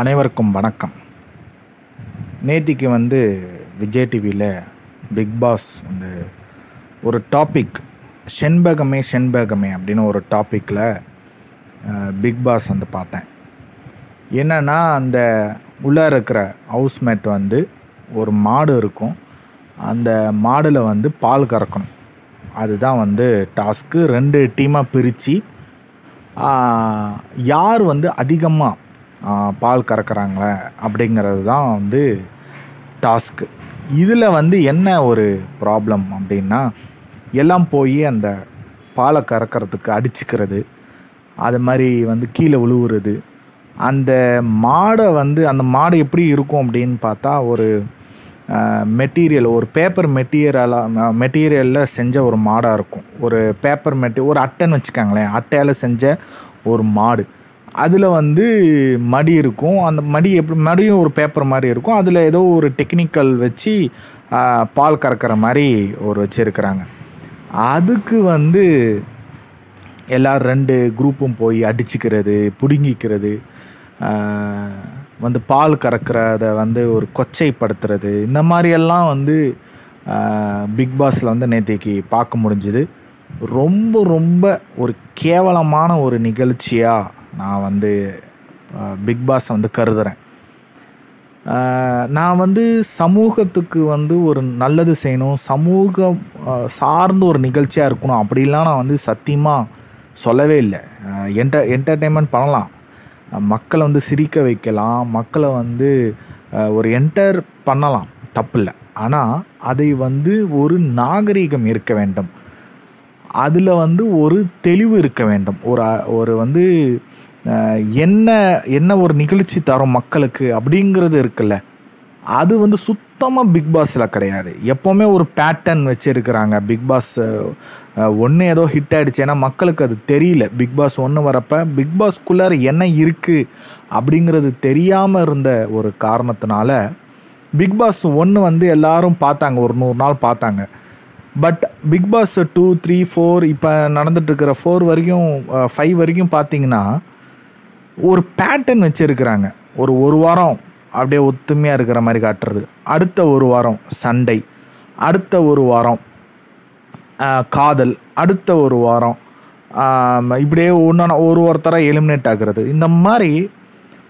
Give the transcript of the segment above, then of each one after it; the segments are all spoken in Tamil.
அனைவருக்கும் வணக்கம். நேத்திக்கு வந்து விஜய் டிவியில் பிக் பாஸ் வந்து ஒரு டாபிக் செண்பகமே செண்பகமே அப்படின்னு ஒரு டாப்பிக்கில் பிக் பாஸ் வந்து பார்த்தேன். என்னன்னா அந்த உள்ளே இருக்கிற ஹவுஸ்மேட் வந்து ஒரு மாடு இருக்கும். அந்த மாடில் வந்து பால் கறக்கணும். அதுதான் வந்து டாஸ்க்கு ரெண்டு டீமாக பிரித்து யார் வந்து அதிகமாக பால் கறக்கிறாங்களே அப்படிங்கிறது தான் வந்து டாஸ்க்கு இதில் வந்து என்ன ஒரு ப்ராப்ளம் அப்படின்னா எல்லாம் போய் அந்த பாலை கறக்கிறதுக்கு அடிச்சுக்கிறது அது மாதிரி வந்து கீழே விழுவுறது அந்த மாடை வந்து அந்த மாடு எப்படி இருக்கும் அப்படின்னு பார்த்தா ஒரு மெட்டீரியல் ஒரு பேப்பர் மெட்டீரியலாக மெட்டீரியலில் செஞ்ச ஒரு மாடாக இருக்கும். ஒரு பேப்பர் மெட்டி ஒரு அட்டைன்னு வச்சுக்காங்களேன் அட்டையால் செஞ்ச ஒரு மாடு. அதில் வந்து மடி இருக்கும். அந்த மடி எப்படி மடியும் ஒரு பேப்பர் மாதிரி இருக்கும். அதில் ஏதோ ஒரு டெக்னிக்கல் வச்சு பால் கறக்கிற மாதிரி ஒரு வச்சுருக்கிறாங்க. அதுக்கு வந்து எல்லோரும் ரெண்டு குரூப்பும் போய் அடிச்சுக்கிறது பிடுங்கிக்கிறது வந்து பால் கறக்கிறத வந்து ஒரு கொச்சைப்படுத்துறது. இந்த மாதிரியெல்லாம் வந்து பிக் பாஸில் வந்து நேற்றுக்கு பார்க்க முடிஞ்சுது. ரொம்ப ரொம்ப ஒரு கேவலமான ஒரு நிகழ்ச்சியாக நான் வந்து பிக் பாஸ் வந்து கருதுகிறேன் நான் வந்து சமூகத்துக்கு வந்து ஒரு நல்லது செய்யணும் சமூகம் சார்ந்த ஒரு நிகழ்ச்சியாக இருக்கணும் அப்படிலாம் நான் வந்து சத்தியமாக சொல்லவே இல்லை. என்டர் என்டர்டெயின்மெண்ட் பண்ணலாம். மக்களை வந்து சிரிக்க வைக்கலாம் மக்களை வந்து ஒரு என்டர் பண்ணலாம். தப்பில்லை. ஆனால் அதை வந்து ஒரு நாகரீகம் இருக்க வேண்டும். அதில் வந்து ஒரு தெளிவு இருக்க வேண்டும். ஒரு ஒரு வந்து என்ன என்ன ஒரு நிகழ்ச்சி தரும் மக்களுக்கு அப்படிங்கிறது இருக்குல்ல. அது வந்து சுத்தமாக பிக் பாஸில் கிடையாது. எப்போவுமே ஒரு பேட்டர்ன் வச்சுருக்கிறாங்க. பிக் பாஸ் ஒன்று ஏதோ ஹிட் ஆகிடுச்சு ஏன்னா மக்களுக்கு அது தெரியல. பிக் பாஸ் ஒன்று வரப்போ பிக் பாஸ்க்குள்ளார என்ன இருக்குது அப்படிங்கிறது தெரியாமல் இருந்த ஒரு காரணத்தினால பிக் பாஸ் ஒன்று வந்து எல்லாரும் பார்த்தாங்க. ஒரு நூறு நாள் பார்த்தாங்க. But big boss two three four இப்போ நடந்துட்டுருக்கிற ஃபோர் வரைக்கும் uh, ஃபைவ் வரைக்கும் பார்த்தீங்கன்னா ஒரு பேட்டர்ன் வச்சுருக்கிறாங்க. ஒரு ஒரு வாரம் அப்படியே ஒத்துமையாக இருக்கிற மாதிரி காட்டுறது. அடுத்த ஒரு வாரம் சண்டை. அடுத்த ஒரு வாரம் uh, காதல். அடுத்த ஒரு வாரம் um, இப்படியே ஒன்று ஒரு ஒருத்தராக எலிமினேட் ஆகிறது. இந்த மாதிரி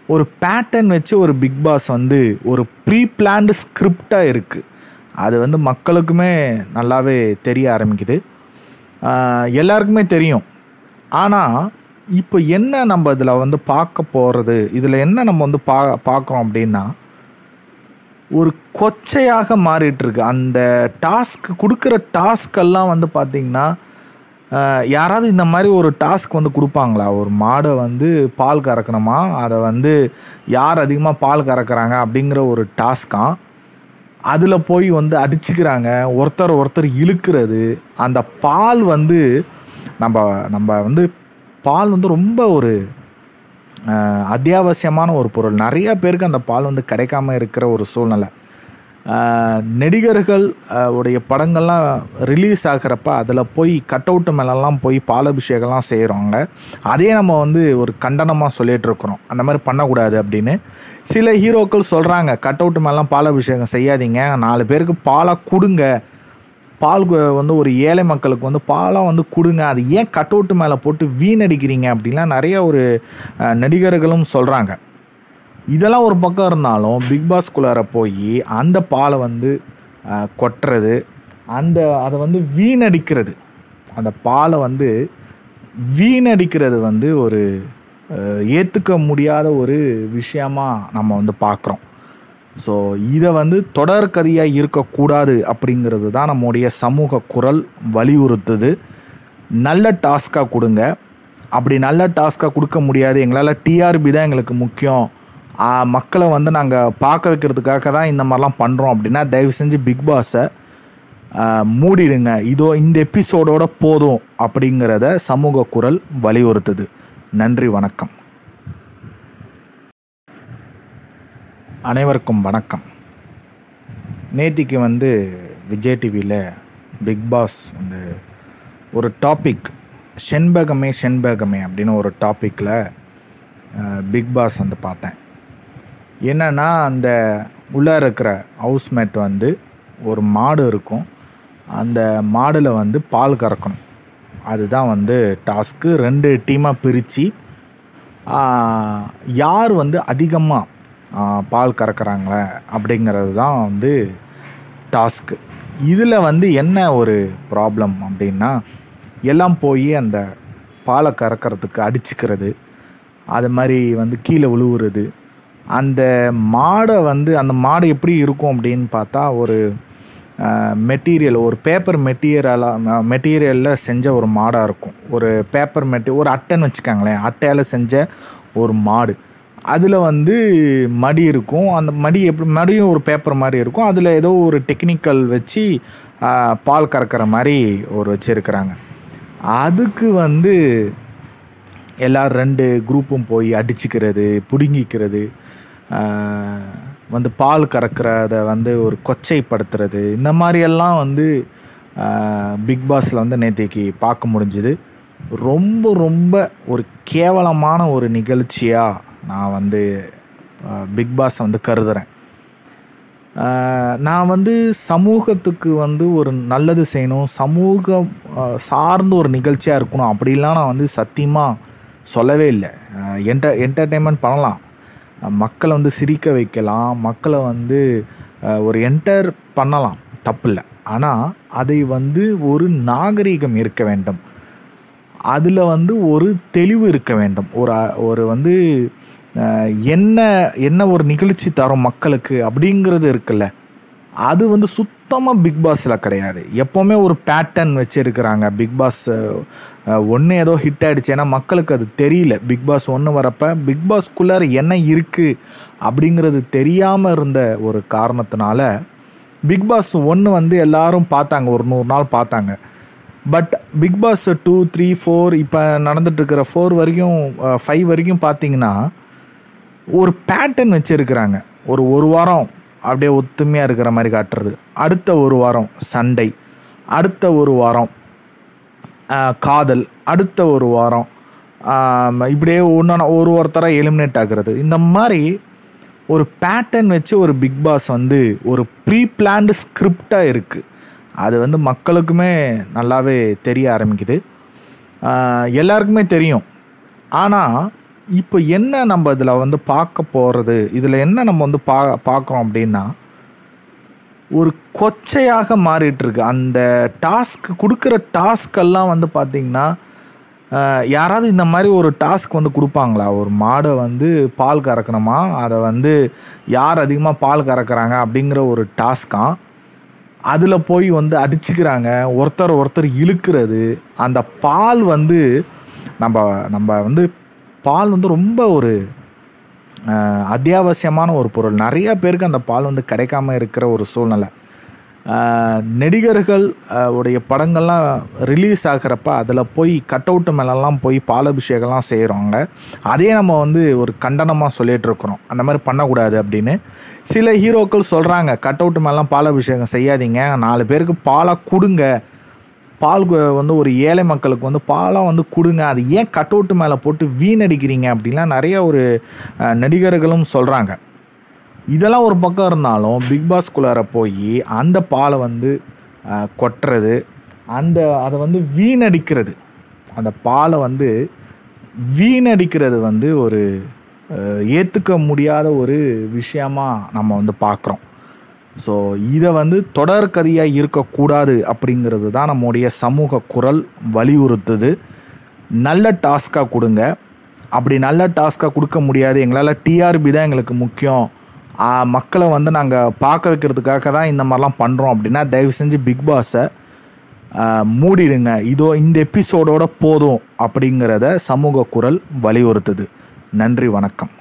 ஒரு பேட்டர்ன் வச்சு ஒரு பிக் பாஸ் வந்து ஒரு ப்ரீ பிளான்டு ஸ்கிரிப்டாக இருக்குது அது வந்து மக்களுக்குமே நல்லாவே தெரிய ஆரம்பிக்குது. எல்லாருக்குமே தெரியும். ஆனால் இப்போ என்ன நம்ம இதில் வந்து பார்க்க போகிறது இதில் என்ன நம்ம வந்து பா பார்க்குறோம் அப்படின்னா ஒரு கொச்சையாக மாறிட்டுருக்கு. அந்த டாஸ்க் கொடுக்குற டாஸ்கெல்லாம் வந்து பார்த்திங்கன்னா யாராவது இந்த மாதிரி ஒரு டாஸ்க் வந்து கொடுப்பாங்களா? ஒரு மாடை வந்து பால் கறக்கணுமா? அதை வந்து யார் அதிகமாக பால் கறக்கிறாங்க அப்படிங்கிற ஒரு டாஸ்க்காக அதில் போய் வந்து அடிச்சுக்கிறாங்க. ஒருத்தர் ஒருத்தர் இழுக்கிறது. அந்த பால் வந்து நம்ம நம்ம வந்து பால் வந்து ரொம்ப ஒரு அத்தியாவசியமான ஒரு பொருள். நிறைய பேருக்கு அந்த பால் வந்து கிடைக்காம இருக்கிற ஒரு சூழ்நிலை. நடிகர்கள் உடைய படங்கள்லாம் ரிலீஸ் ஆகிறப்ப அதில் போய் கட் அவுட்டு மேலெல்லாம் போய் பாலபிஷேகம்லாம் செய்கிறாங்க அதே நம்ம வந்து ஒரு கண்டனமாக சொல்லிகிட்டு இருக்கிறோம். அந்த மாதிரி பண்ணக்கூடாது அப்படின்னு. சில ஹீரோக்கள் சொல்கிறாங்க கட் அவுட்டு மேலாம் பாலபிஷேகம் செய்யாதீங்க நாலு பேருக்கு பாலாக கொடுங்க. பால் வந்து ஒரு ஏழை மக்களுக்கு வந்து பாலாக வந்து கொடுங்க. அது ஏன் கட் அவுட்டு மேலே போட்டு வீணடிக்கிறீங்க அப்படின்லாம் நிறைய ஒரு நடிகர்களும் சொல்கிறாங்க இதெல்லாம் ஒரு பக்கம் இருந்தாலும் பிக் பாஸ்குள்ளார போய் அந்த பாலை வந்து கொட்டுறது அந்த அதை வந்து வீணடிக்கிறது. அந்த பாலை வந்து வீணடிக்கிறது வந்து ஒரு ஏற்றுக்க முடியாத ஒரு விஷயமாக நம்ம வந்து பார்க்குறோம் ஸோ இதை வந்து தொடர்கதையாக இருக்கக்கூடாது அப்படிங்கிறது தான் நம்முடைய சமூக குரல் வலியுறுத்துது. நல்ல டாஸ்க்காக கொடுங்க. அப்படி நல்ல டாஸ்க்காக கொடுக்க முடியாது. எங்களால் டிஆர்பி தான் எங்களுக்கு முக்கியம். மக்களை வந்து நாங்கள் பார்க்க வைக்கிறதுக்காக தான் இந்த மாதிரிலாம் பண்ணுறோம் அப்படின்னா தயவு செஞ்சு பிக் பாஸை மூடிடுங்க. இதோ இந்த எபிசோடோட போதும் அப்படிங்கிறத சமூக குரல் வலியுறுத்துது. நன்றி வணக்கம். அனைவருக்கும் வணக்கம். நேத்திக்கு வந்து விஜய் டிவியில் பிக் பாஸ் வந்து ஒரு டாபிக் செண்பகமே செண்பகமே அப்படின்னு ஒரு டாப்பிக்கில் பிக் பாஸ் வந்து பார்த்தேன். என்னன்னா அந்த உள்ளே இருக்கிற ஹவுஸ்மேட் வந்து ஒரு மாடு இருக்கும். அந்த மாடில் வந்து பால் கறக்கணும். அதுதான் வந்து டாஸ்க்கு ரெண்டு டீமாக பிரித்து யார் வந்து அதிகமாக பால் கறக்குறாங்களே அப்படிங்கிறது தான் வந்து டாஸ்க்கு இதில் வந்து என்ன ஒரு ப்ராப்ளம் அப்படின்னா எல்லாம் போய் அந்த பாலை கறக்கிறதுக்கு அடிச்சுக்கிறது அது மாதிரி வந்து கீழே விழுவுறது அந்த மாடை வந்து அந்த மாடு எப்படி இருக்கும் அப்படின்னு பார்த்தா ஒரு மெட்டீரியல் ஒரு பேப்பர் மெட்டீரியலாக மெட்டீரியலில் செஞ்ச ஒரு மாடாக இருக்கும். ஒரு பேப்பர் மெட்டி ஒரு அட்டைன்னு வச்சுக்காங்களேன். அட்டையால் செஞ்ச ஒரு மாடு. அதில் வந்து மடி இருக்கும். அந்த மடி எப்படி மடியும் ஒரு பேப்பர் மாதிரி இருக்கும். அதில் ஏதோ ஒரு டெக்னிக்கல் வச்சு பால் கறக்கிற மாதிரி ஒரு வச்சுருக்கிறாங்க. அதுக்கு வந்து எல்லோரும் ரெண்டு குரூப்பும் போய் அடிச்சுக்கிறது பிடுங்கிக்கிறது வந்து பால் கறக்கிறத வந்து ஒரு கொச்சைப்படுத்துறது இந்த மாதிரியெல்லாம் வந்து பிக் பாஸில் வந்து நேற்றைக்கு பார்க்க முடிஞ்சுது. ரொம்ப ரொம்ப ஒரு கேவலமான ஒரு நிகழ்ச்சியாக நான் வந்து பிக்பாஸ் வந்து கருதுகிறேன் நான் வந்து சமூகத்துக்கு வந்து ஒரு நல்லது செய்யணும் சமூகம் சார்ந்த ஒரு நிகழ்ச்சியாக இருக்கணும் அப்படிலாம் நான் வந்து சத்தியமாக சொல்லவே இல்லை. என்டர் என்டர்டெயின்மெண்ட் பண்ணலாம். மக்களை வந்து சிரிக்க வைக்கலாம். மக்களை வந்து ஒரு என்டர் பண்ணலாம். தப்பில்லை. ஆனால் அதை வந்து ஒரு நாகரீகம் இருக்க வேண்டும். அதில் வந்து ஒரு தெளிவு இருக்க வேண்டும். ஒரு ஒரு வந்து என்ன என்ன ஒரு நிகழ்ச்சி தரும் மக்களுக்கு அப்படிங்கிறது இருக்குல்ல. அது வந்து சுத்தமாக பிக் பாஸில் கிடையாது. எப்போவுமே ஒரு பேட்டர்ன் வச்சுருக்கிறாங்க. பிக் பாஸ் ஒன்று ஏதோ ஹிட் ஆகிடுச்சு ஏன்னா மக்களுக்கு அது தெரியல. பிக் பாஸ் ஒன்று வரப்போ பிக் பாஸ்க்குள்ளார என்ன இருக்குது அப்படிங்கிறது தெரியாமல் இருந்த ஒரு காரணத்தினால பிக் பாஸ் ஒன்று வந்து எல்லாரும் பார்த்தாங்க. ஒரு நூறு நாள் பார்த்தாங்க. But big boss two three four இப்போ நடந்துட்டுருக்கிற ஃபோர் வரைக்கும் ஃபைவ் வரைக்கும் பார்த்தீங்கன்னா ஒரு பேட்டர்ன் வச்சுருக்கிறாங்க. ஒரு ஒரு வாரம் அப்படியே ஒத்துமையாக இருக்கிற மாதிரி காட்டுறது. அடுத்த ஒரு வாரம் சண்டை. அடுத்த ஒரு வாரம் காதல். அடுத்த ஒரு வாரம் இப்படியே ஒன்று ஒரு ஒருத்தராக எலிமினேட் ஆகிறது. இந்த மாதிரி ஒரு பேட்டர்ன் வச்சு ஒரு பிக் பாஸ் வந்து ஒரு ப்ரீ பிளான்டு ஸ்கிரிப்டாக இருக்குது அது வந்து மக்களுக்குமே நல்லாவே தெரிய ஆரம்பிக்குது. எல்லாருக்குமே தெரியும். ஆனால் இப்போ என்ன நம்ம இதில் வந்து பார்க்க போகிறது இதில் என்ன நம்ம வந்து பா பார்க்குறோம் அப்படின்னா ஒரு கொச்சையாக மாறிட்டுருக்கு. அந்த டாஸ்க் கொடுக்குற டாஸ்கெல்லாம் வந்து பார்த்திங்கன்னா யாராவது இந்த மாதிரி ஒரு டாஸ்க் வந்து கொடுப்பாங்களா? ஒரு மாடை வந்து பால் கறக்கணுமா? அதை வந்து யார் அதிகமாக பால் கறக்குறாங்க அப்படிங்கிற ஒரு டாஸ்க்காக அதில் போய் வந்து அடிச்சுக்கிறாங்க. ஒருத்தர் ஒருத்தர் இழுக்கிறது. அந்த பால் வந்து நம்ம நம்ம வந்து பால் வந்து ரொம்ப ஒரு அத்தியாவசியமான ஒரு பொருள். நிறைய பேருக்கு அந்த பால் வந்து கிடைக்காம இருக்கிற ஒரு சூழ்நிலை. நடிகர்கள் உடைய படங்கள்லாம் ரிலீஸ் ஆகிறப்ப அதில் போய் கட் அவுட்டு மேலெல்லாம் போய் பாலபிஷேகம்லாம் செய்கிறவங்க அதே நம்ம வந்து ஒரு கண்டனமாக சொல்லிகிட்டு இருக்கிறோம். அந்த மாதிரி பண்ணக்கூடாது அப்படின்னு. சில ஹீரோக்கள் சொல்கிறாங்க கட் அவுட்டு மேலாம் பாலபிஷேகம் செய்யாதீங்க நாலு பேருக்கு பாலை கொடுங்க பால் வந்து ஒரு ஏழை மக்களுக்கு வந்து பாலாக வந்து கொடுங்க. அது ஏன் கட் அவுட்டு மேலே போட்டு வீணடிக்கிறீங்க அப்படின்லாம் நிறைய ஒரு நடிகர்களும் சொல்கிறாங்க இதெல்லாம் ஒரு பக்கம் இருந்தாலும் பிக் பாஸ்குள்ளார போய் அந்த பாலை வந்து கொட்டுறது அந்த அதை வந்து வீணடிக்கிறது. அந்த பாலை வந்து வீணடிக்கிறது வந்து ஒரு ஏற்றுக்க முடியாத ஒரு விஷயமாக நம்ம வந்து பார்க்குறோம் ஸோ இதை வந்து தொடர்கதையாக இருக்கக்கூடாது அப்படிங்கிறது தான் நம்முடைய சமூக குரல் வலியுறுத்துது. நல்ல டாஸ்க்காக கொடுங்க. அப்படி நல்ல டாஸ்க்காக கொடுக்க முடியாது. எங்களால் டிஆர்பி தான் எங்களுக்கு முக்கியம். மக்களை வந்து நாங்கள் பார்க்க வைக்கிறதுக்காக தான் இந்த மாதிரிலாம் பண்ணுறோம் அப்படின்னா தயவு செஞ்சு பிக் பாஸை மூடிடுங்க. இதோ இந்த எபிசோடோட போதும் அப்படிங்கிறத சமூக குரல் வலியுறுத்துது. நன்றி வணக்கம்.